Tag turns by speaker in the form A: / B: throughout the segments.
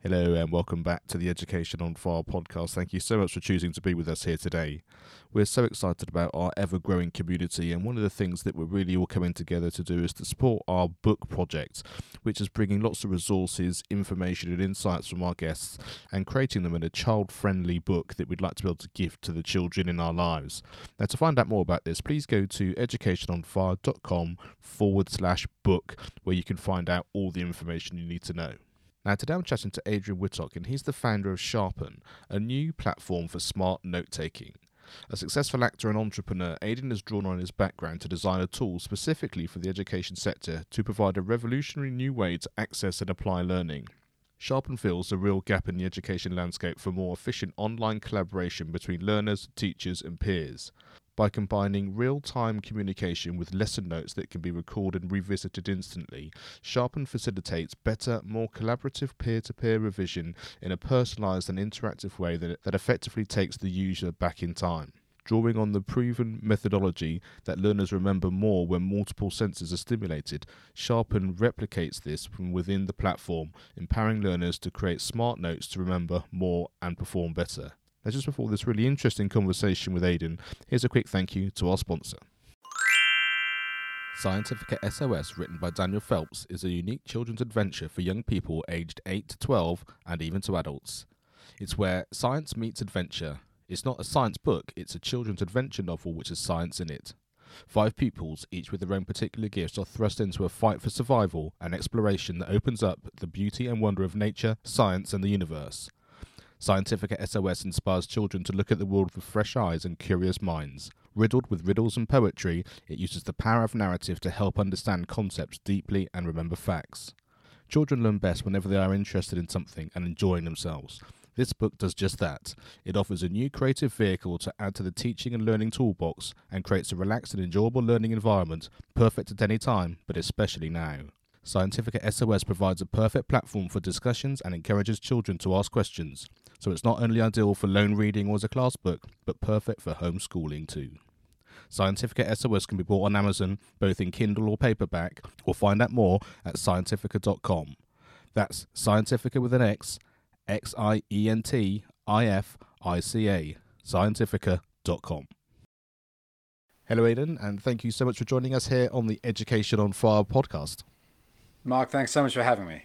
A: Hello, and welcome back to the Education on Fire podcast. Thank you so much for choosing to be with us here today. We're so excited about our ever growing community, and one of the things that we're really all coming together to do is to support our book project, which is bringing lots of resources, information, and insights from our guests and creating them in a child friendly book that we'd like to be able to give to the children in our lives. Now, to find out more about this, please go to educationonfire.com forward slash book, where you can find out all the information you need to know. Now, today I'm chatting to Adrian Whitlock, and he's the founder of Sharpen, a new platform for smart note taking. A successful actor and entrepreneur, Aidan has drawn on his background to design a tool specifically for the education sector to provide a revolutionary new way to access and apply learning. Sharpen fills a real gap in the education landscape for more efficient online collaboration between learners, teachers, and peers by combining real time communication with lesson notes that can be recorded and revisited instantly. Sharpen facilitates better, more collaborative peer to peer revision in a personalised and interactive way that, that effectively takes the user back in time drawing on the proven methodology that learners remember more when multiple senses are stimulated, Sharpen replicates this from within the platform, empowering learners to create smart notes to remember more and perform better. Now, just before this really interesting conversation with Aidan, here's a quick thank you to our sponsor. Xcientifica SOS, written by Daniel Phelps, is a unique children's adventure for young people aged 8 to 12 and even to adults. It's where science meets adventure. It's not a science book, it's a children's adventure novel which has science in it. Five pupils, each with their own particular gifts, are thrust into a fight for survival and exploration that opens up the beauty and wonder of nature, science, and the universe. Xcientifica SOS inspires children to look at the world with fresh eyes and curious minds. Riddled with riddles and poetry, it uses the power of narrative to help understand concepts deeply and remember facts. Children learn best whenever they are interested in something and enjoying themselves. This book does just that. It offers a new creative vehicle to add to the teaching and learning toolbox and creates a relaxed and enjoyable learning environment, perfect at any time, but especially now. Xcientifica SOS provides a perfect platform for discussions and encourages children to ask questions so it's not only ideal for lone reading or as a class book, but perfect for homeschooling too. Xcientifica SOS can be bought on Amazon, both in Kindle or paperback, or find out more at xcientifica.com. That's Xcientifica with an X, X I E N T I F I C A, xcientifica.com. Hello, Aidan, and thank you so much for joining us here on the Education on Fire podcast.
B: Mark, thanks so much for having me.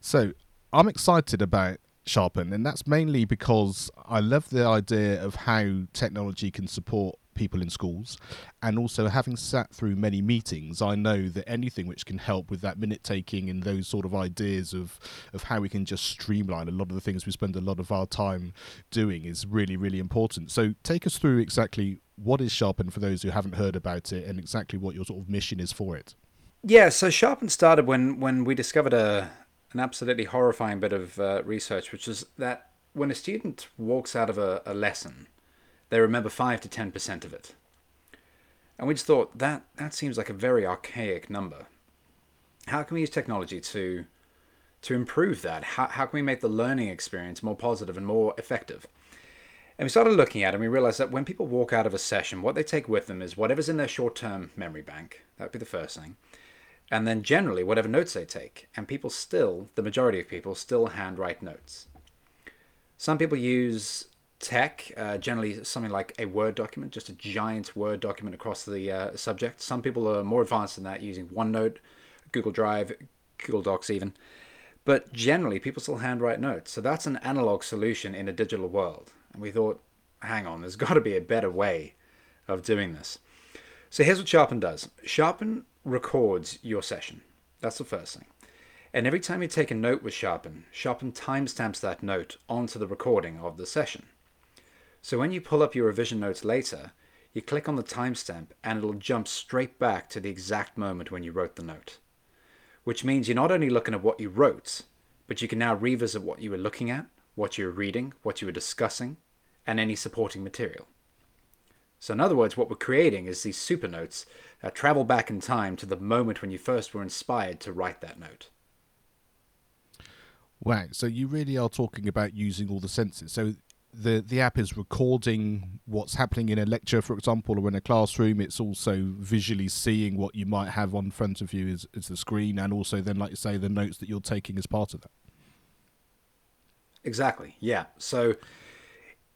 A: So, I'm excited about Sharpen, and that's mainly because I love the idea of how technology can support people in schools. And also having sat through many meetings i know that anything which can help with that minute taking and those sort of ideas of of how we can just streamline a lot of the things we spend a lot of our time doing is really really important. So take us through exactly what is sharpen for those who haven't heard about it and exactly what your sort of mission is for it.
B: Yeah so sharpen started when when we discovered a an absolutely horrifying bit of uh, research, which is that when a student walks out of a, a lesson, they remember 5 to 10% of it. And we just thought that that seems like a very archaic number. How can we use technology to to improve that? How, how can we make the learning experience more positive and more effective? And we started looking at it and we realized that when people walk out of a session, what they take with them is whatever's in their short term memory bank. That would be the first thing and then generally whatever notes they take. And people still, the majority of people, still handwrite notes. Some people use tech, uh, generally something like a Word document, just a giant Word document across the uh, subject. Some people are more advanced than that, using OneNote, Google Drive, Google Docs even. But generally, people still handwrite notes. So that's an analog solution in a digital world. And we thought, hang on, there's got to be a better way of doing this. So here's what Sharpen does Sharpen records your session. That's the first thing. And every time you take a note with Sharpen, Sharpen timestamps that note onto the recording of the session. So when you pull up your revision notes later, you click on the timestamp and it'll jump straight back to the exact moment when you wrote the note. Which means you're not only looking at what you wrote, but you can now revisit what you were looking at, what you were reading, what you were discussing, and any supporting material. So, in other words, what we're creating is these super notes that travel back in time to the moment when you first were inspired to write that note.
A: Wow. So you really are talking about using all the senses. So the the app is recording what's happening in a lecture, for example, or in a classroom. It's also visually seeing what you might have on front of you as, as the screen, and also then, like you say, the notes that you're taking as part of that.
B: Exactly. Yeah. So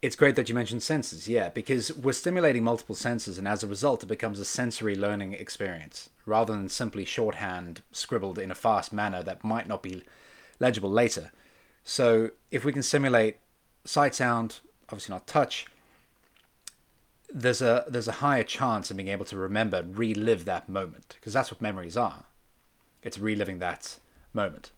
B: it's great that you mentioned senses. Yeah, because we're stimulating multiple senses, and as a result, it becomes a sensory learning experience rather than simply shorthand scribbled in a fast manner that might not be legible later. So if we can simulate sight sound, obviously not touch, there's a there's a higher chance of being able to remember, and relive that moment because that's what memories are. It's reliving that moment.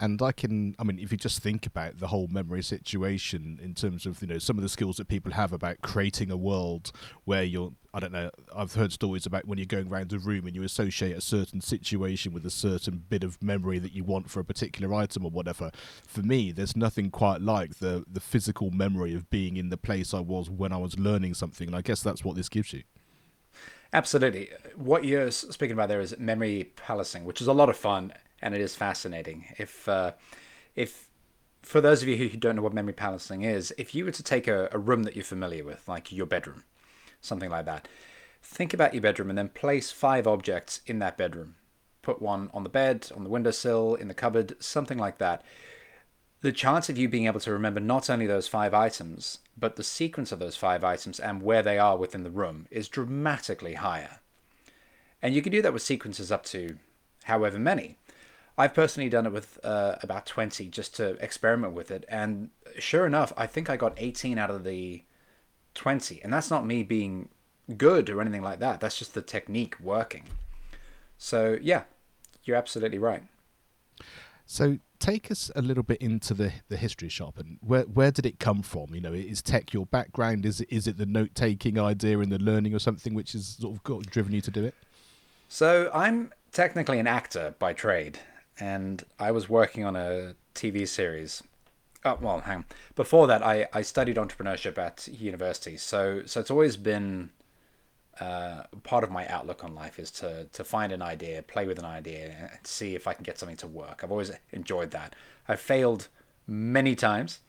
A: And I can, I mean, if you just think about the whole memory situation in terms of, you know, some of the skills that people have about creating a world where you're, I don't know, I've heard stories about when you're going around a room and you associate a certain situation with a certain bit of memory that you want for a particular item or whatever. For me, there's nothing quite like the, the physical memory of being in the place I was when I was learning something. And I guess that's what this gives you.
B: Absolutely. What you're speaking about there is memory palacing, which is a lot of fun and it is fascinating. If uh, if for those of you who don't know what memory palacing is, if you were to take a, a room that you're familiar with, like your bedroom, something like that, think about your bedroom and then place five objects in that bedroom. Put one on the bed, on the windowsill, in the cupboard, something like that. The chance of you being able to remember not only those five items, but the sequence of those five items and where they are within the room is dramatically higher. And you can do that with sequences up to however many. I've personally done it with uh, about 20 just to experiment with it. And sure enough, I think I got 18 out of the 20. And that's not me being good or anything like that. That's just the technique working. So, yeah, you're absolutely right.
A: So, take us a little bit into the the history shop and where where did it come from? You know, is tech your background? Is it is it the note taking idea and the learning or something which has sort of got driven you to do it?
B: So I'm technically an actor by trade, and I was working on a TV series. Oh, well, hang on. Before that, I, I studied entrepreneurship at university. So so it's always been uh, part of my outlook on life is to to find an idea, play with an idea, and see if I can get something to work. I've always enjoyed that. I've failed many times,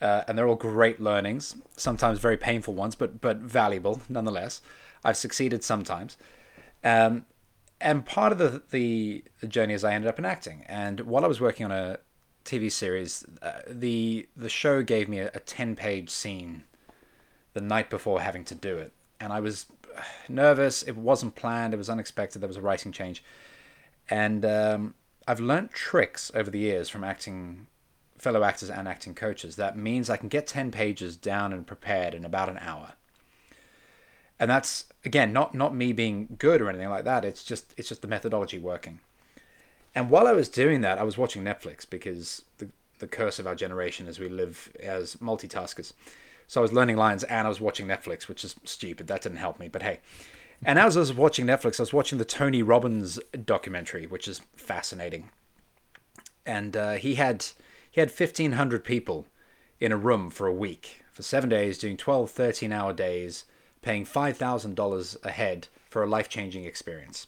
B: uh, and they're all great learnings. Sometimes very painful ones, but but valuable nonetheless. I've succeeded sometimes. Um, and part of the, the, the journey is I ended up in acting. And while I was working on a TV series, uh, the the show gave me a, a ten page scene the night before having to do it, and I was nervous. It wasn't planned. It was unexpected. There was a writing change, and um, I've learned tricks over the years from acting fellow actors and acting coaches. That means I can get ten pages down and prepared in about an hour and that's again not not me being good or anything like that. It's just it's just the methodology working. And while i was doing that i was watching netflix because the the curse of our generation is we live as multitaskers. So i was learning lines and i was watching netflix which is stupid. That didn't help me but hey. And as i was watching netflix i was watching the tony robbins documentary which is fascinating. And uh, he had he had 1500 people in a room for a week for seven days doing 12 13 hour days paying $5,000 a head for a life changing experience.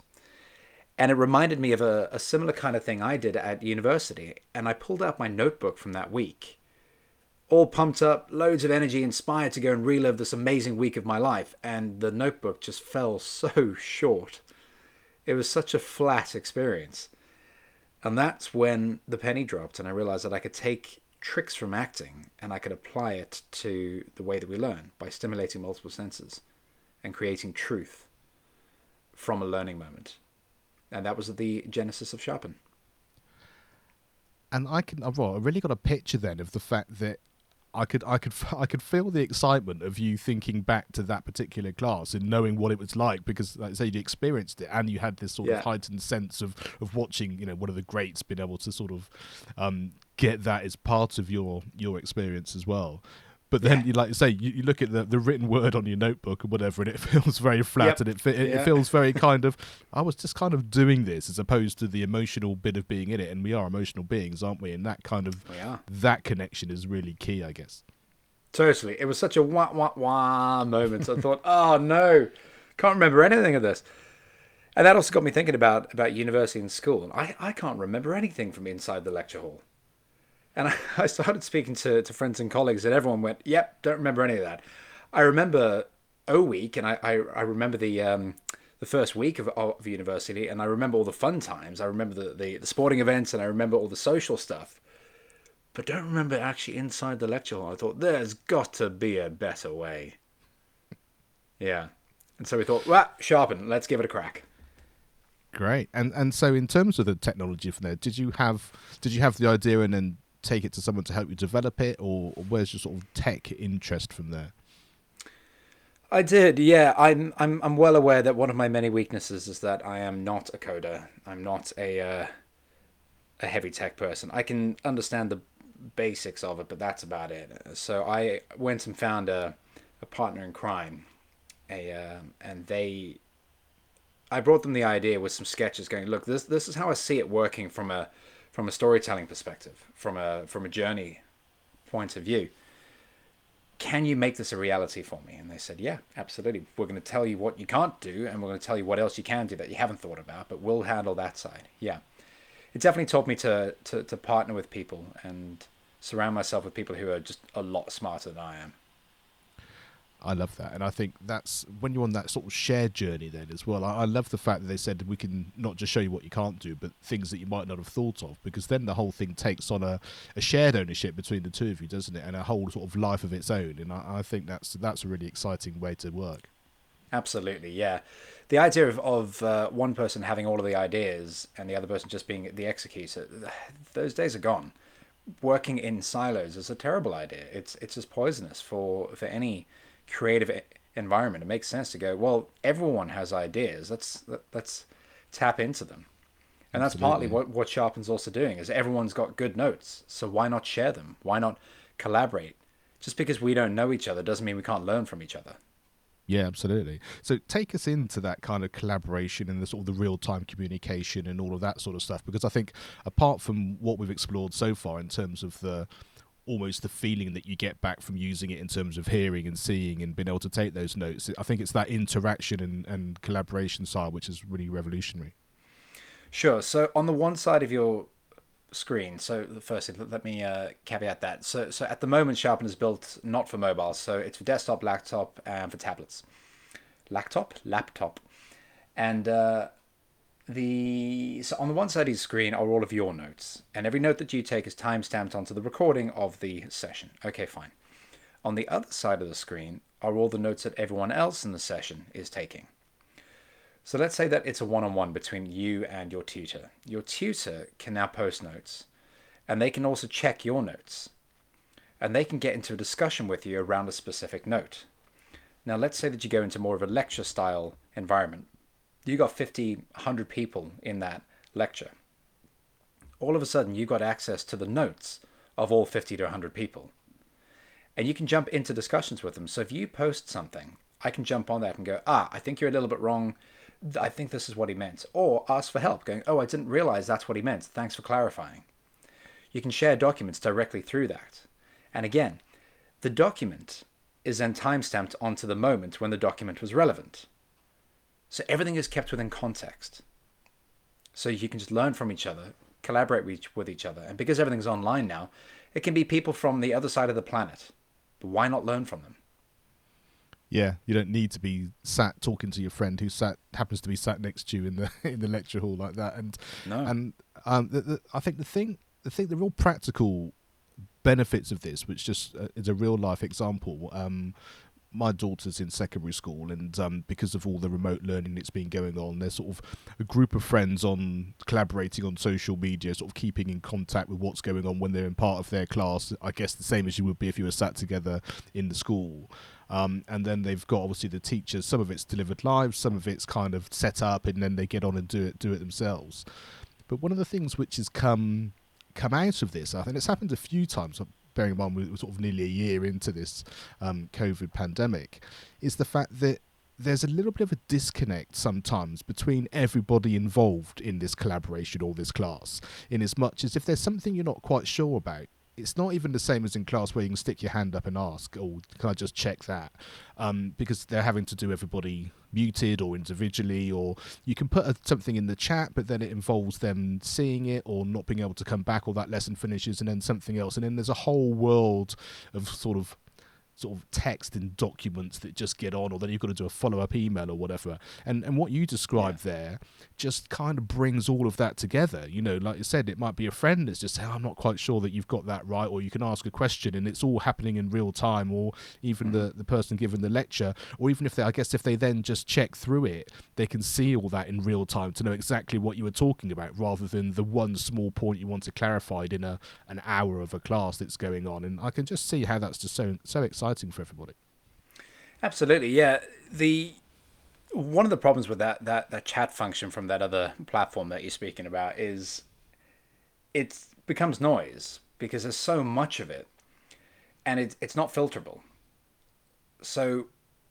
B: And it reminded me of a, a, similar kind of thing I did at university. And I pulled out my notebook from that week, all pumped up, loads of energy, inspired to go and relive this amazing week of my life. And the notebook just fell so short. It was such a flat experience. And that's when the penny dropped, and I realized that I could take tricks from acting and I could apply it to the way that we learn by stimulating multiple senses and creating truth from a learning moment. And that was the genesis of Sharpen.
A: And I can, well, I really got a picture then of the fact that I could, I could, I could feel the excitement of you thinking back to that particular class and knowing what it was like because, like I say, you experienced it and you had this sort yeah. of heightened sense of of watching, you know, one of the greats being able to sort of um, get that as part of your your experience as well. But then, yeah. you like you say, you, you, look at the, the written word on your notebook or whatever, and it feels very flat, yep. and it it, yeah. it, feels very kind of. I was just kind of doing this as opposed to the emotional bit of being in it, and we are emotional beings, aren't we? And that kind of that connection is really key, I guess.
B: Totally. It was such a wah wah wah moment. I thought, oh no, can't remember anything of this. And that also got me thinking about about university and school. I, I can't remember anything from inside the lecture hall. And I, started speaking to, to friends and colleagues, and everyone went, "Yep, don't remember any of that." I remember O week, and I, I, I remember the um, the first week of, of university, and I remember all the fun times. I remember the, the, the sporting events, and I remember all the social stuff but don't remember actually inside the lecture hall. I thought there's got to be a better way. Yeah, and so we thought, well, sharpen. Let's give it a crack.
A: Great. And and so in terms of the technology from there, did you have did you have the idea and then take it to someone to help you develop it, or, where's your sort of tech interest from there?
B: I did, yeah. I'm I'm I'm well aware that one of my many weaknesses is that I am not a coder. I'm not a uh, a heavy tech person. I can understand the basics of it, but that's about it. So I went and found a, a partner in crime, a uh, and they. I brought them the idea with some sketches, going, look, this this is how I see it working from a from a storytelling perspective, from a from a journey point of view. Can you make this a reality for me? And they said, yeah, absolutely. We're going to tell you what you can't do, and we're going to tell you what else you can do that you haven't thought about, but we'll handle that side. Yeah it definitely taught me to, to, to partner with people and surround myself with people who are just a lot smarter than I am.
A: I love that, and I think that's when you're on that sort of shared journey then as well. I, I, love the fact that they said we can not just show you what you can't do, but things that you might not have thought of, because then the whole thing takes on a, a shared ownership between the two of you, doesn't it, and a whole sort of life of its own. And I, I think that's that's a really exciting way to work.
B: Absolutely, yeah the idea of, of uh, one person having all of the ideas and the other person just being the executor, those days are gone. Working in silos is a terrible idea. It's it's just poisonous for for any creative environment. It makes sense to go, well, everyone has ideas. Let's let's tap into them. And that's Absolutely. partly what, what Sharpen's also doing is everyone's got good notes. So why not share them? Why not collaborate? Just because we don't know each other doesn't mean we can't learn from each other.
A: Yeah, absolutely. So take us into that kind of collaboration and the sort of the real time communication and all of that sort of stuff. Because I think apart from what we've explored so far in terms of the almost the feeling that you get back from using it in terms of hearing and seeing and being able to take those notes, I think it's that interaction and, and collaboration side which is really revolutionary.
B: Sure. So on the one side of your screen. So firstly, let me uh, caveat that. So, so at the moment, Sharpen is built not for mobile, so it's for desktop, laptop, and for tablets. Laptop, laptop, and uh, the so on the one side of the screen are all of your notes, and every note that you take is time stamped onto the recording of the session. Okay, fine. On the other side of the screen are all the notes that everyone else in the session is taking. So let's say that it's a one-on-one between you and your tutor. Your tutor can now post notes, and they can also check your notes. And they can get into a discussion with you around a specific note. Now let's say that you go into more of a lecture style environment. You got 50, 100 people in that lecture. All of a sudden you got access to the notes of all 50 to 100 people. And you can jump into discussions with them. So if you post something, I can jump on that and go, ah, I think you're a little bit wrong I think this is what he meant. Or ask for help, going, oh, I didn't realize that's what he meant. Thanks for clarifying. You can share documents directly through that. And again, the document is then timestamped onto the moment when the document was relevant. So everything is kept within context. So you can just learn from each other, collaborate with each other. And because everything's online now, it can be people from the other side of the planet. But why not learn from them?
A: Yeah, you don't need to be sat talking to your friend who sat happens to be sat next to you in the in the lecture hall like that. And no. and um, the, the, I think the thing, the thing, the real practical benefits of this, which just uh, is a real life example. Um, my daughter's in secondary school, and um, because of all the remote learning that's been going on, there's sort of a group of friends on collaborating on social media, sort of keeping in contact with what's going on when they're in part of their class. I guess the same as you would be if you were sat together in the school. Um, and then they've got obviously the teachers. Some of it's delivered live, some of it's kind of set up, and then they get on and do it do it themselves. But one of the things which has come come out of this, I think it's happened a few times. Bearing in mind we're sort of nearly a year into this um, COVID pandemic, is the fact that there's a little bit of a disconnect sometimes between everybody involved in this collaboration or this class, in as much as if there's something you're not quite sure about, it's not even the same as in class where you can stick your hand up and ask, "Oh, can I just check that?" Um, because they're having to do everybody muted or individually, or you can put a, something in the chat, but then it involves them seeing it or not being able to come back, or that lesson finishes, and then something else, and then there's a whole world of sort of sort of text in documents that just get on, or then you've got to do a follow up email or whatever. And and what you described yeah. there just kind of brings all of that together. You know, like you said, it might be a friend that's just saying, I'm not quite sure that you've got that right, or you can ask a question and it's all happening in real time, or even the, mm-hmm. the person giving the lecture, or even if they, I guess, if they then just check through it, they can see all that in real time to know exactly what you were talking about rather than the one small point you want to clarified in a an hour of a class that's going on. And I can just see how that's just so, so exciting for everybody.
B: Absolutely, yeah. The one of the problems with that that that chat function from that other platform that you're speaking about is it becomes noise because there's so much of it and it's it's not filterable so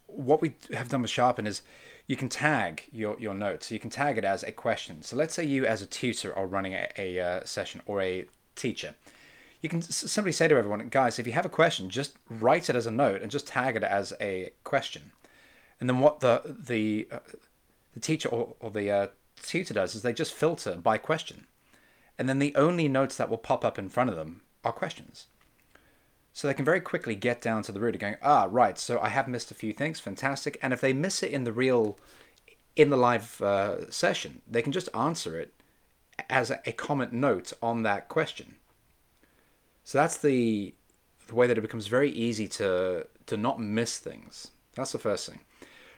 B: what we have done with sharpen is you can tag your, your notes you can tag it as a question so let's say you as a tutor are running a, a uh, session or a teacher you can simply say to everyone guys if you have a question just write it as a note and just tag it as a question and then what the the uh, the teacher or, or the uh, tutor does is they just filter by question, and then the only notes that will pop up in front of them are questions. So they can very quickly get down to the root of going, ah, right. So I have missed a few things, fantastic. And if they miss it in the real, in the live uh, session, they can just answer it as a comment note on that question. So that's the the way that it becomes very easy to to not miss things. That's the first thing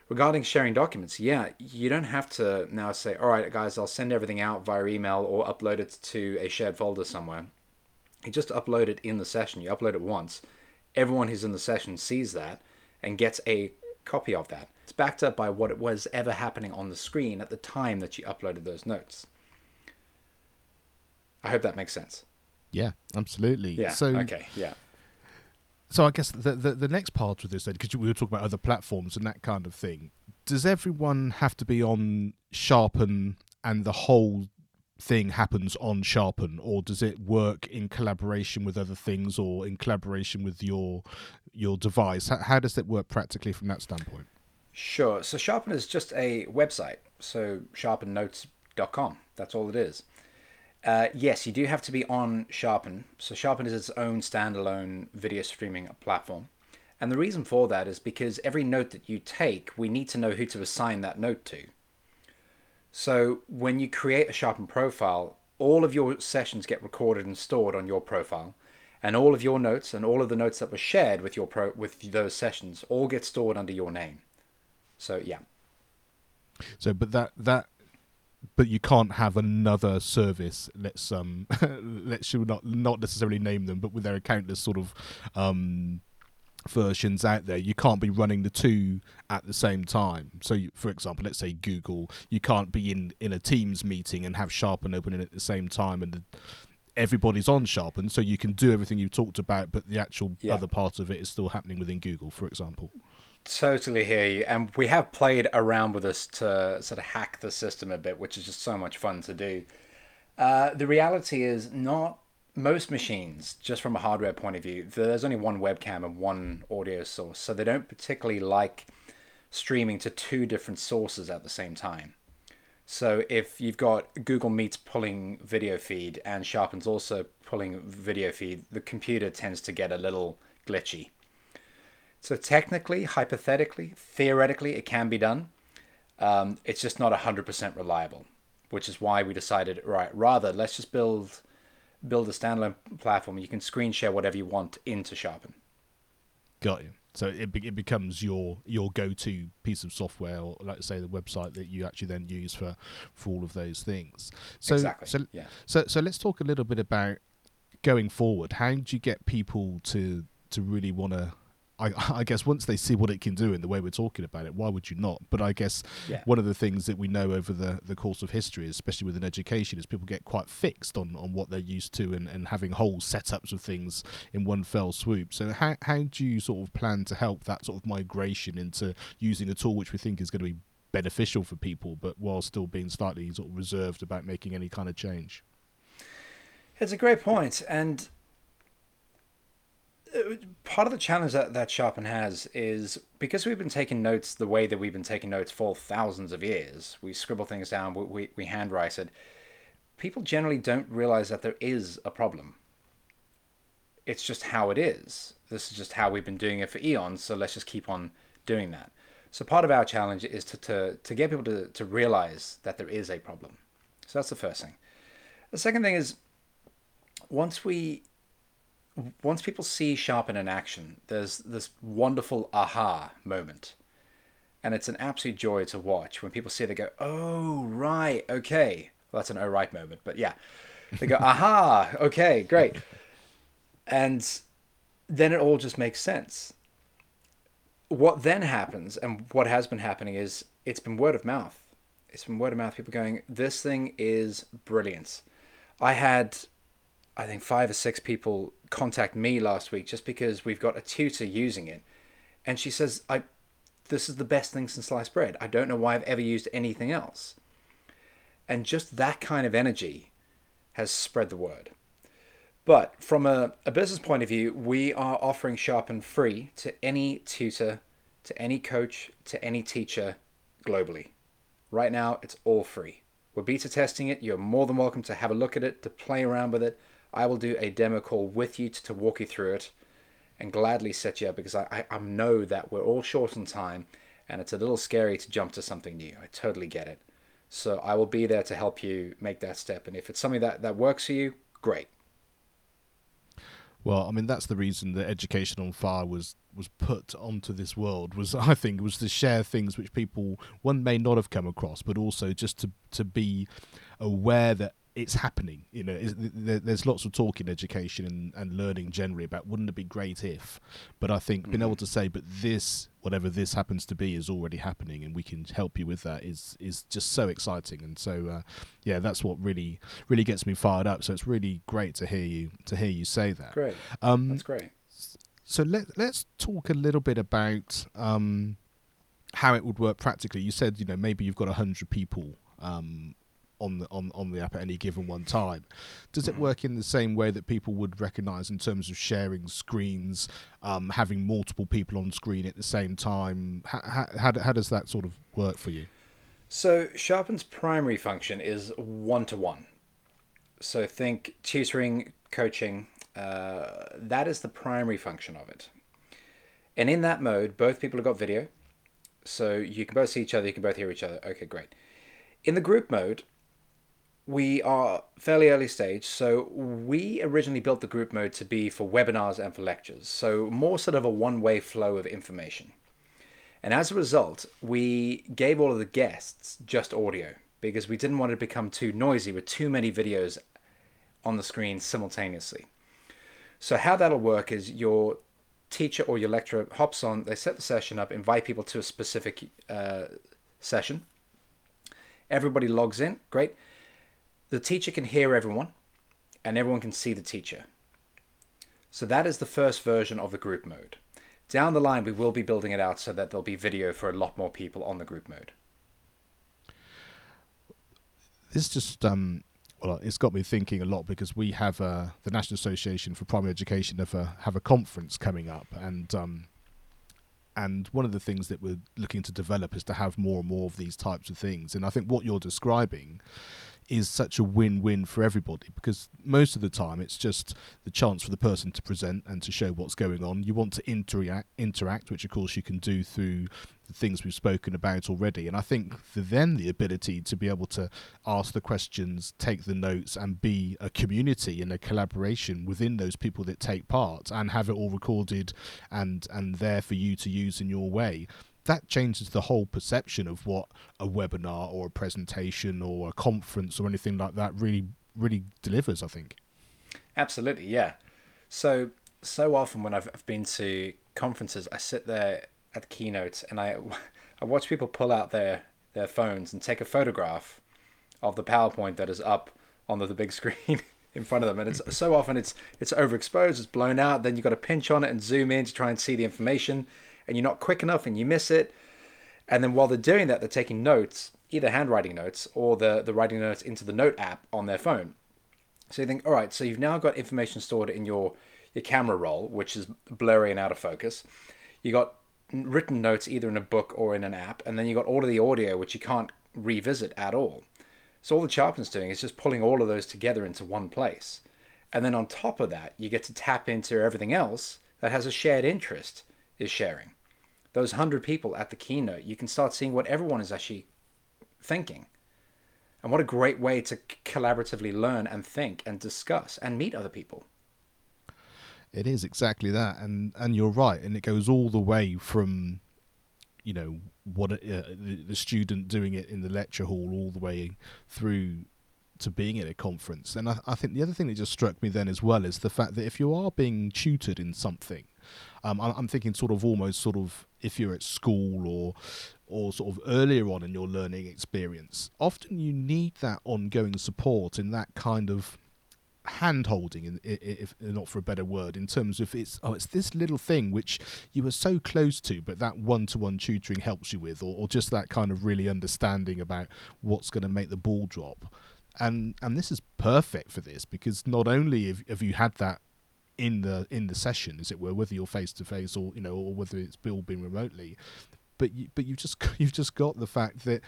B: regarding sharing documents, yeah, you don't have to now say, all right, guys, I'll send everything out via email or upload it to a shared folder somewhere. You just upload it in the session. You upload it once. Everyone who's in the session sees that and gets a copy of that. It's backed up by what was ever happening on the screen at the time that you uploaded those notes. I hope that makes sense.
A: Yeah, absolutely.
B: Yeah. So okay. Yeah
A: so I guess the, the, the next part of this, then, because we were talking about other platforms and that kind of thing, does everyone have to be on Sharpen and the whole thing happens on Sharpen, or does it work in collaboration with other things, or in collaboration with your your device? How, how does it work practically from that standpoint?
B: Sure. So Sharpen is just a website. So sharpennotes.com. That's all it is. Uh, yes, you do have to be on Sharpen. So Sharpen is its own standalone video streaming platform. And the reason for that is because every note that you take, we need to know who to assign that note to. So when you create a Sharpen profile, all of your sessions get recorded and stored on your profile, and all of your notes and all of the notes that were shared with your pro with those sessions all get stored under your name. So yeah.
A: So, but that that but you can't have another service. Let's um, let's not not necessarily name them, but with their countless sort of um versions out there. You can't be running the two at the same time. So, you, for example, let's say Google, you can't be in in a Teams meeting and have Sharpen opening at the same time, and the, everybody's on Sharpen, so you can do everything you talked about, but the actual yeah. other part of it is still happening within Google, for example.
B: Totally hear you. And we have played around with this to sort of hack the system a bit, which is just so much fun to do. Uh, the reality is not most machines, just from a hardware point of view, there's only one webcam and one audio source. So they don't particularly like streaming to two different sources at the same time. So if you've got Google Meets pulling video feed and Sharpen's also pulling video feed, the computer tends to get a little glitchy. So technically, hypothetically, theoretically, it can be done. Um, it's just not 100% reliable, which is why we decided, right, rather, let's just build build a standalone platform. You can screen share whatever you want into Sharpen.
A: Got you. So it, be, it becomes your your go to piece of software, or like say the website that you actually then use for for all of those things. So
B: exactly.
A: so
B: yeah.
A: so so let's talk a little bit about going forward. How do you get people to to really want to I, I, guess once they see what it can do in the way we're talking about it, why would you not? But I guess yeah. one of the things that we know over the, the course of history, especially within education, is people get quite fixed on, on what they're used to and, and having whole setups of things in one fell swoop. So how, how do you sort of plan to help that sort of migration into using a tool which we think is going to be beneficial for people, but while still being slightly sort of reserved about making any kind of change?
B: It's a great point, and part of the challenge that, that Sharpen has is because we've been taking notes the way that we've been taking notes for thousands of years. We scribble things down, we, we, we handwrite it. People generally don't realize that there is a problem. It's just how it is. This is just how we've been doing it for eons, so let's just keep on doing that. So part of our challenge is to, to, to get people to, to realize that there is a problem. So that's the first thing. The second thing is once we once people see Sharpen in action, there's this wonderful aha moment. And it's an absolute joy to watch when people see it, they go, oh, right, okay. Well, that's an oh, right moment, but yeah. They go, aha, okay, great. And then it all just makes sense. What then happens, and what has been happening, is it's been word of mouth. It's been word of mouth, people going, this thing is brilliant. I had I think five or six people contact me last week just because we've got a tutor using it, and she says, "I, this is the best thing since sliced bread. I don't know why I've ever used anything else." And just that kind of energy has spread the word. But from a, a business point of view, we are offering Sharpen free to any tutor, to any coach, to any teacher globally. Right now, it's all free. We're beta testing it. You're more than welcome to have a look at it, to play around with it. I will do a demo call with you to, to walk you through it and gladly set you up because I, I, I know that we're all short on time and it's a little scary to jump to something new. I totally get it. So I will be there to help you make that step. And if it's something that, that works for you, great.
A: Well, I mean that's the reason that Education on Fire was was put onto this world was I think was to share things which people one may not have come across, but also just to to be aware that it's happening. You know, there's lots of talk in education and, and learning generally about wouldn't it be great if, but I think mm-hmm. being able mm-hmm. to say, but this, whatever this happens to be, is already happening, and we can help you with that is is just so exciting. And so, uh, yeah, that's what really really gets me fired up. So it's really great to hear you to hear you say that.
B: Great, um, that's great.
A: So let let's talk a little bit about. Um, how it would work practically. You said, you know, maybe you've got a hundred people um, on the on, on the app at any given one time. Does it mm-hmm. work in the same way that people would recognise in terms of sharing screens, um, having multiple people on screen at the same time? How, how, how does that sort of work for you?
B: So Sharpen's primary function is one to one. So think tutoring, coaching. Uh, that is the primary function of it. And in that mode, both people have got video. So you can both see each other, you can both hear each other. Okay, great. In the group mode, we are fairly early stage, so we originally built the group mode to be for webinars and for lectures, so more sort of a one way flow of information. And as a result, we gave all of the guests just audio because we didn't want it to become too noisy with too many videos on the screen simultaneously. So, how that'll work is your teacher or your lecturer hops on, they set the session up, invite people to a specific uh, session. Everybody logs in, great the teacher can hear everyone and everyone can see the teacher. So that is the first version of the group mode. Down the line, we will be building it out so that there'll be video for a lot more people on the group mode.
A: This just um, well, it's got me thinking a lot because we have uh, the National Association for Primary Education have a have a conference coming up, and um, and one of the things that we're looking to develop is to have more and more of these types of things. And I think what you're describing is such a win-win for everybody because most of the time it's just the chance for the person to present and to show what's going on. You want to interact, interact, which of course you can do through the things we've spoken about already. And I think for them, the ability to be able to ask the questions, take the notes, and be a community and a collaboration within those people that take part, and have it all recorded and and there for you to use in your way that changes the whole perception of what a webinar or a presentation or a conference or anything like that really really delivers i think.
B: Absolutely yeah. So so often when i've, been to conferences i sit there at the keynote and i i watch people pull out their their phones and take a photograph of the powerpoint that is up on the, the big screen in front of them. And it's so often it's it's overexposed it's blown out then you've got to pinch on it and zoom in to try and see the information and you're not quick enough and you miss it. And then while they're doing that, they're taking notes, either handwriting notes or the, the writing notes into the note app on their phone. So you think, all right, so you've now got information stored in your, your camera roll, which is blurry and out of focus. You got written notes either in a book or in an app, and then you got all of the audio, which you can't revisit at all. So all the Sharpen's doing is just pulling all of those together into one place. And then on top of that, you get to tap into everything else that has a shared interest is sharing. Those hundred people at the keynote, you can start seeing what everyone is actually thinking. And what a great way to collaboratively learn and think and discuss and meet other people.
A: It is exactly that, and and you're right, and it goes all the way from, you know, what uh, the, the student doing it in the lecture hall, all the way through to being at a conference. And I, I, think the other thing that just struck me then as well is the fact that if you are being tutored in something, um, I'm thinking sort of almost sort of if you're at school or or sort of earlier on in your learning experience, often you need that ongoing support in that kind of hand holding if not for a better word in terms of it's oh it's this little thing which you were so close to but that one-to-one tutoring helps you with or, or just that kind of really understanding about what's going to make the ball drop. And and this is perfect for this because not only have, have you had that in the in the session, as it were, whether you're face to face or you know, or whether it's all been remotely, but you, but you've just you've just got the fact that.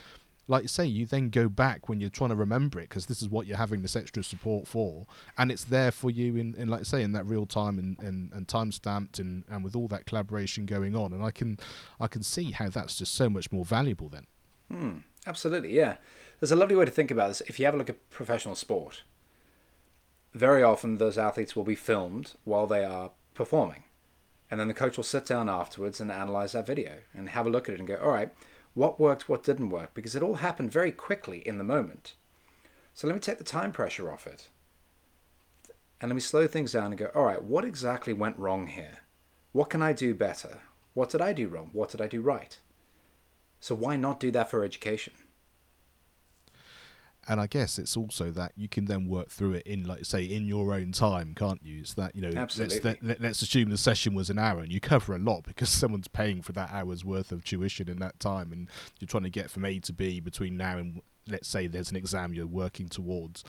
A: Like you say, you then go back when you're trying to remember it because this is what you're having this extra support for, and it's there for you in, in like I say, in that real time and, and, and time stamped and, and with all that collaboration going on. And I can I can see how that's just so much more valuable then.
B: Hmm, absolutely, yeah. There's a lovely way to think about this. If you have a look at professional sport, very often those athletes will be filmed while they are performing. And then the coach will sit down afterwards and analyze that video and have a look at it and go, all right, what worked, what didn't work? Because it all happened very quickly in the moment. So let me take the time pressure off it. And let me slow things down and go, all right, what exactly went wrong here? What can I do better? What did I do wrong? What did I do right? So why not do that for education?
A: And I guess it's also that you can then work through it in, like say, in your own time, can't you? It's that you know,
B: Absolutely.
A: let's, let, us assume the session was an hour, and you cover a lot because someone's paying for that hour's worth of tuition in that time, and you're trying to get from A to B between now and let's say there's an exam you're working towards.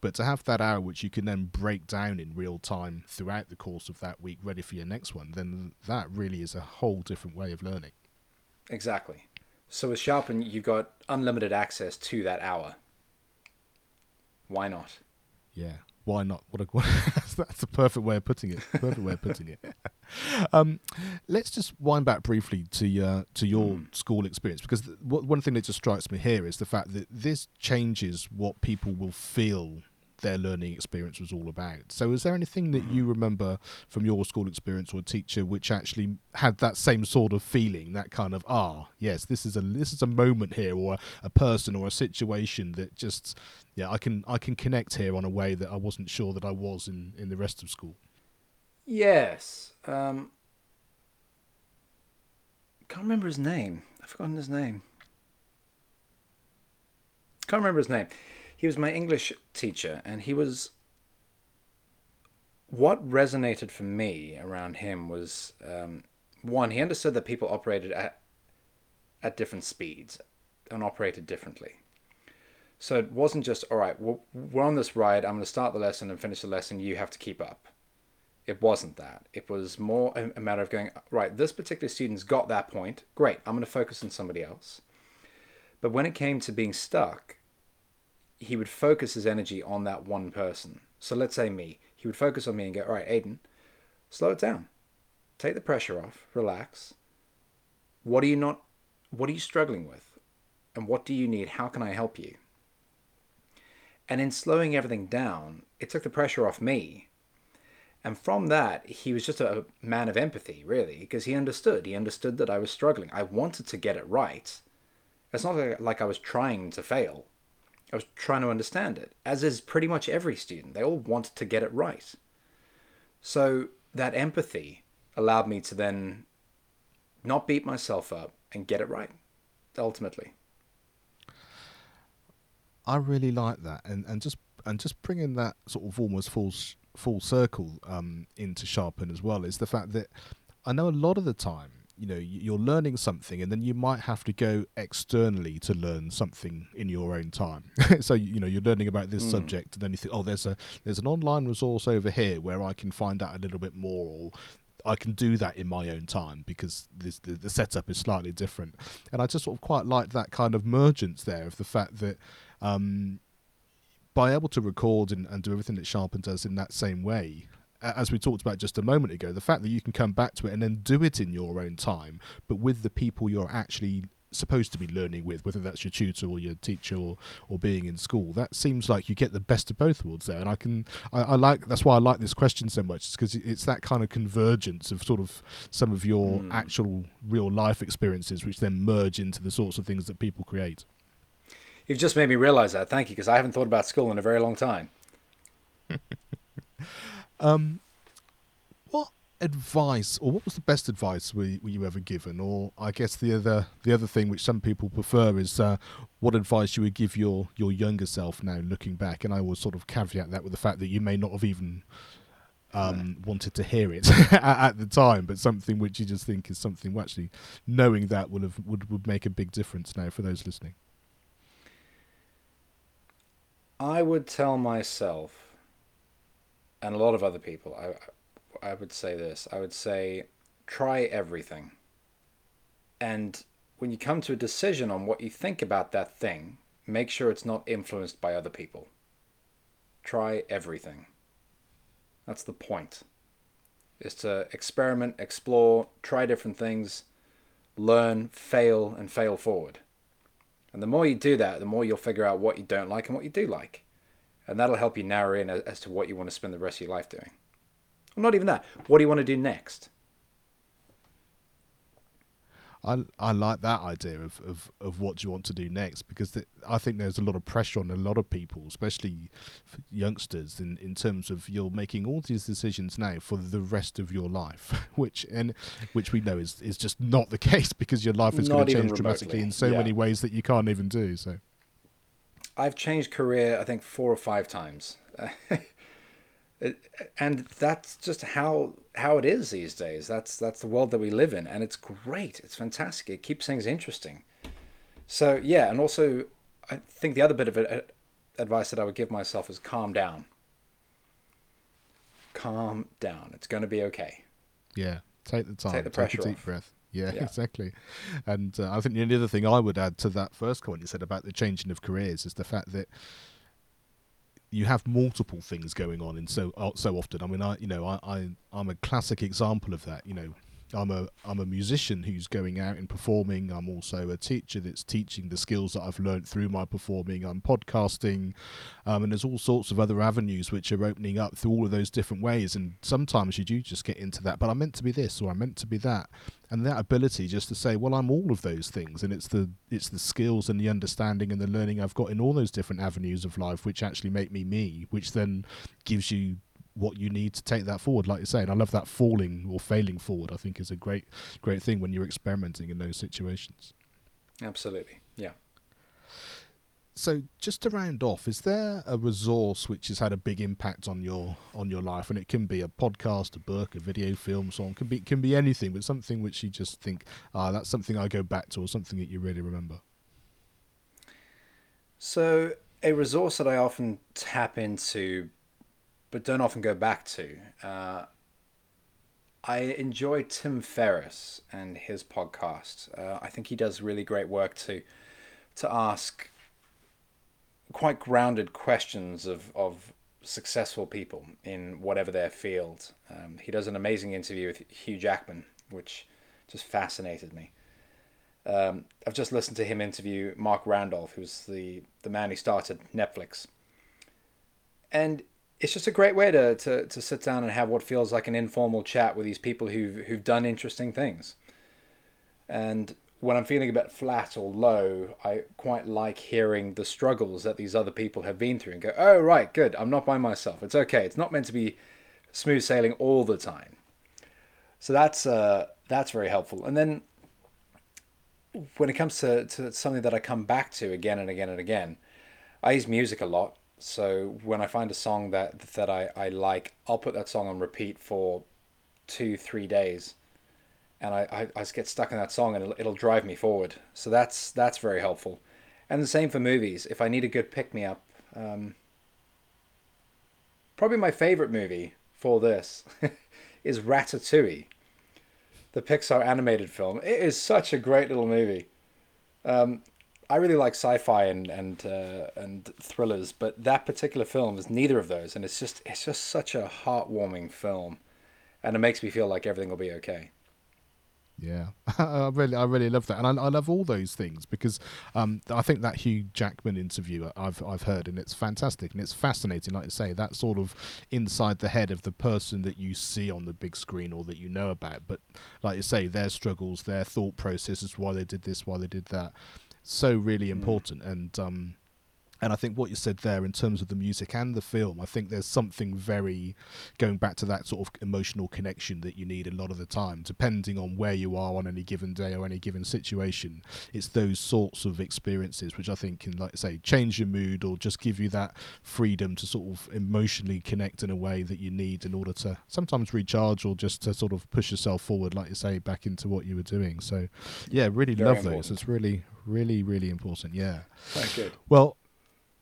A: But to have that hour, which you can then break down in real time throughout the course of that week, ready for your next one, then that really is a whole different way of learning.
B: Exactly. So with Sharpen, you've got unlimited access to that hour why not?
A: Yeah, why not? What a that's the perfect way of putting it. Perfect way of putting it. Um, let's just wind back briefly to uh, to your mm. school experience because the, one thing that just strikes me here is the fact that this changes what people will feel their learning experience was all about. So, is there anything that you remember from your school experience or teacher which actually had that same sort of feeling, that kind of ah, yes, this is a this is a moment here, or a, a person or a situation that just yeah, I can I can connect here on a way that I wasn't sure that I was in in the rest of school.
B: Yes, um, can't remember his name. I've forgotten his name. Can't remember his name he was my English teacher, and he was. What resonated for me around him was um, one, he understood that people operated at at different speeds and operated differently. So it wasn't just, all right, we're on this ride, I'm going to start the lesson and finish the lesson, you have to keep up. It wasn't that. It was more a matter of going, right, this particular student's got that point, great, I'm going to focus on somebody else. But when it came to being stuck, he would focus his energy on that one person. So let's say me. He would focus on me and go, all right, Aidan, slow it down. Take the pressure off. Relax. What are you not, what are you struggling with? And what do you need? How can I help you? And in slowing everything down, it took the pressure off me. And from that, he was just a man of empathy, really, because he understood. He understood that I was struggling. I wanted to get it right. It's not like I was trying to fail. I was trying to understand it, as is pretty much every student. They all want to get it right. So that empathy allowed me to then not beat myself up and get it right, ultimately.
A: I really like that, and and just and just bringing that sort of almost full full circle um, into Sharpen as well is the fact that I know a lot of the time you know you're learning something and then you might have to go externally to learn something in your own time so you know you're learning about this mm. subject and then you think oh there's a there's an online resource over here where i can find out a little bit more or I can do that in my own time because this, the, the setup is slightly different, and I just sort of quite like that kind of mergence there of the fact that um, by able to record and, and do everything that Sharpen does in that same way, as we talked about just a moment ago, the fact that you can come back to it and then do it in your own time, but with the people you're actually supposed to be learning with, whether that's your tutor or your teacher or, or being in school, that seems like you get the best of both worlds there. And I can, I, I like that's why I like this question so much, because it's that kind of convergence of sort of some of your mm. actual real life experiences, which then merge into the sorts of things that people create.
B: You've just made me realize that. Thank you, because I haven't thought about school in a very long time.
A: Um, what advice, or what was the best advice were, were you ever given? Or I guess the other the other thing which some people prefer is uh, what advice you would give your your younger self now, looking back. And I will sort of caveat that with the fact that you may not have even um, wanted to hear it at, at, the time, but something which you just think is something. Well, actually, knowing that would have would would make a big difference now for those listening.
B: I would tell myself and a lot of other people, I, I would say this. I would say try everything. And when you come to a decision on what you think about that thing, make sure it's not influenced by other people. Try everything. That's the point. Is to experiment, explore, try different things, learn, fail, and fail forward. And the more you do that, the more you'll figure out what you don't like and what you do like and that'll help you narrow in as to what you want to spend the rest of your life doing. Well, not even that. What do you want to do next?
A: I I like that idea of, of, of what you want to do next because th- I think there's a lot of pressure on a lot of people, especially youngsters, in, in terms of you're making all these decisions now for the rest of your life, which and which we know is, is just not the case because your life is going to change dramatically in so yeah. many ways that you can't even do so.
B: I've changed career, I think, four or five times. and that's just how how it is these days. That's that's the world that we live in, and it's great. It's fantastic. It keeps things interesting. So yeah, and also I think the other bit of it, uh, advice that I would give myself is calm down. Calm down. It's going to be okay.
A: Yeah, take the time. Take the pressure take a deep off. breath. Yeah, yeah, exactly. And uh, I think the other thing I would add to that first comment you said about the changing of careers is the fact that you have multiple things going on, and so uh, so often. I mean, I you know I, I I'm a classic example of that. You know, I'm a I'm a musician who's going out and performing. I'm also a teacher that's teaching the skills that I've learned through my performing. I'm podcasting, um, and there's all sorts of other avenues which are opening up through all of those different ways. And sometimes you do just get into that. But I'm meant to be this or I'm meant to be that, and that ability just to say, well, I'm all of those things, and it's the it's the skills and the understanding and the learning I've got in all those different avenues of life which actually make me me, which then gives you what you need to take that forward. Like you say, and I love that falling or failing forward. I think is a great great thing when you're experimenting in those situations.
B: Absolutely, yeah.
A: So just to round off, is there a resource which has had a big impact on your on your life? And it can be a podcast, a book, a video, film, song. Can be can be anything, but something which you just think, ah, that's something I go back to, or something that you really remember.
B: So a resource that I often tap into but don't often go back to. Uh, I enjoy Tim Ferriss and his podcast. Uh, I think he does really great work to to ask quite grounded questions of, of successful people in whatever their field. Um, he does an amazing interview with Hugh Jackman, which just fascinated me. Um, I've just listened to him interview Marc Randolph, who's the, the man who started Netflix. And it's just a great way to, to, to sit down and have what feels like an informal chat with these people who've, who've done interesting things. And when I'm feeling a bit flat or low, I quite like hearing the struggles that these other people have been through and go, oh, right, good, I'm not by myself. It's okay. It's not meant to be smooth sailing all the time. So that's, uh, that's very helpful. And then when it comes to, to something that I come back to again and again and again, I use music a lot. So when I find a song that that I, I like, I'll put that song on repeat for two, three days. and I, I, I just get stuck in that song and it'll, it'll drive me forward. So that's that's very helpful. And the same for movies. If I need a good pick me up, um, probably my favorite movie for this is Ratatouille, the Pixar animated film. It is such a great little movie. Um, I really like sci-fi and and uh, and thrillers, but that particular film is neither of those, and it's just it's just such a heartwarming film, and it makes me feel like everything will be okay.
A: Yeah, I really, I really love that, and I, I love all those things because um, I think that Hugh Jackman interview I've I've heard, and it's fantastic and it's fascinating. Like I say, that sort of inside the head of the person that you see on the big screen or that you know about, but like you say, their struggles, their thought processes, why they did this, why they did that, so really hmm. important. Mm. And um, and I think what you said there in terms of the music and the film, I think there's something very going back to that sort of emotional connection that you need a lot of the time, depending on where you are on any given day or any given situation. It's those sorts of experiences which I think can, like say, change your mood or just give you that freedom to sort of emotionally connect in a way that you need in order to sometimes recharge or just to sort of push yourself forward, like you say, back into what you were doing. So, yeah, really very love important. those. It's really, really, really important. Yeah.
B: Thank you.
A: Well,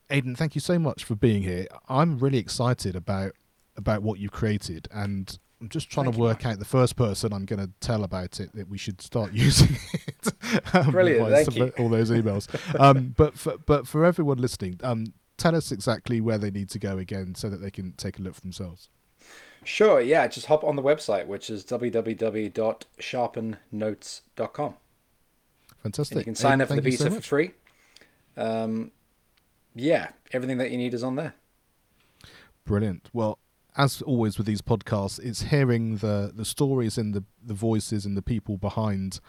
A: Aidan, thank you so much for being here. I'm really excited about about what you've created, and I'm just trying thank to work you. out the first person I'm going to tell about it that we should start using it.
B: um, Brilliant, thank you.
A: All those emails. um, but for, but for everyone listening, um, tell us exactly where they need to go again so that they can take a look for themselves.
B: Sure, yeah, just hop on the website, which is www.sharpennotes.com.
A: Fantastic.
B: And you can sign Aidan, up for the beta so for free. Um, yeah, everything that you need is on there.
A: Brilliant. Well, as always with these podcasts, it's hearing the the stories and the the voices and the people behind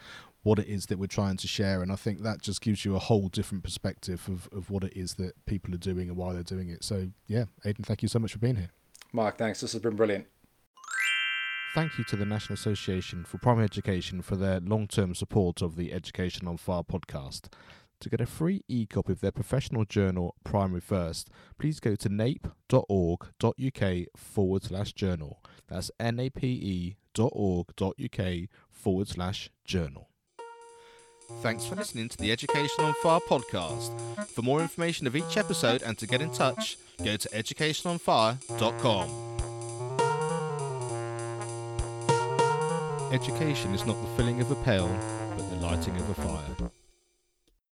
A: what it is that we're trying to share, and I think that just gives you a whole different perspective of of what it is that people are doing and why they're doing it. So yeah, Aidan, thank you so much for being here.
B: Mark, thanks. This has been brilliant.
A: Thank you to the National Association for Primary Education for their long term support of the Education on Fire podcast. To get a free e-copy of their professional journal, Primary First, please go to nape.org.uk forward slash journal. That's nape.org.uk forward slash journal. Thanks for listening to the Education on Fire podcast. For more information of each episode and to get in touch, go to educationonfire.com. Education is not the filling of a pail, but the lighting of a fire.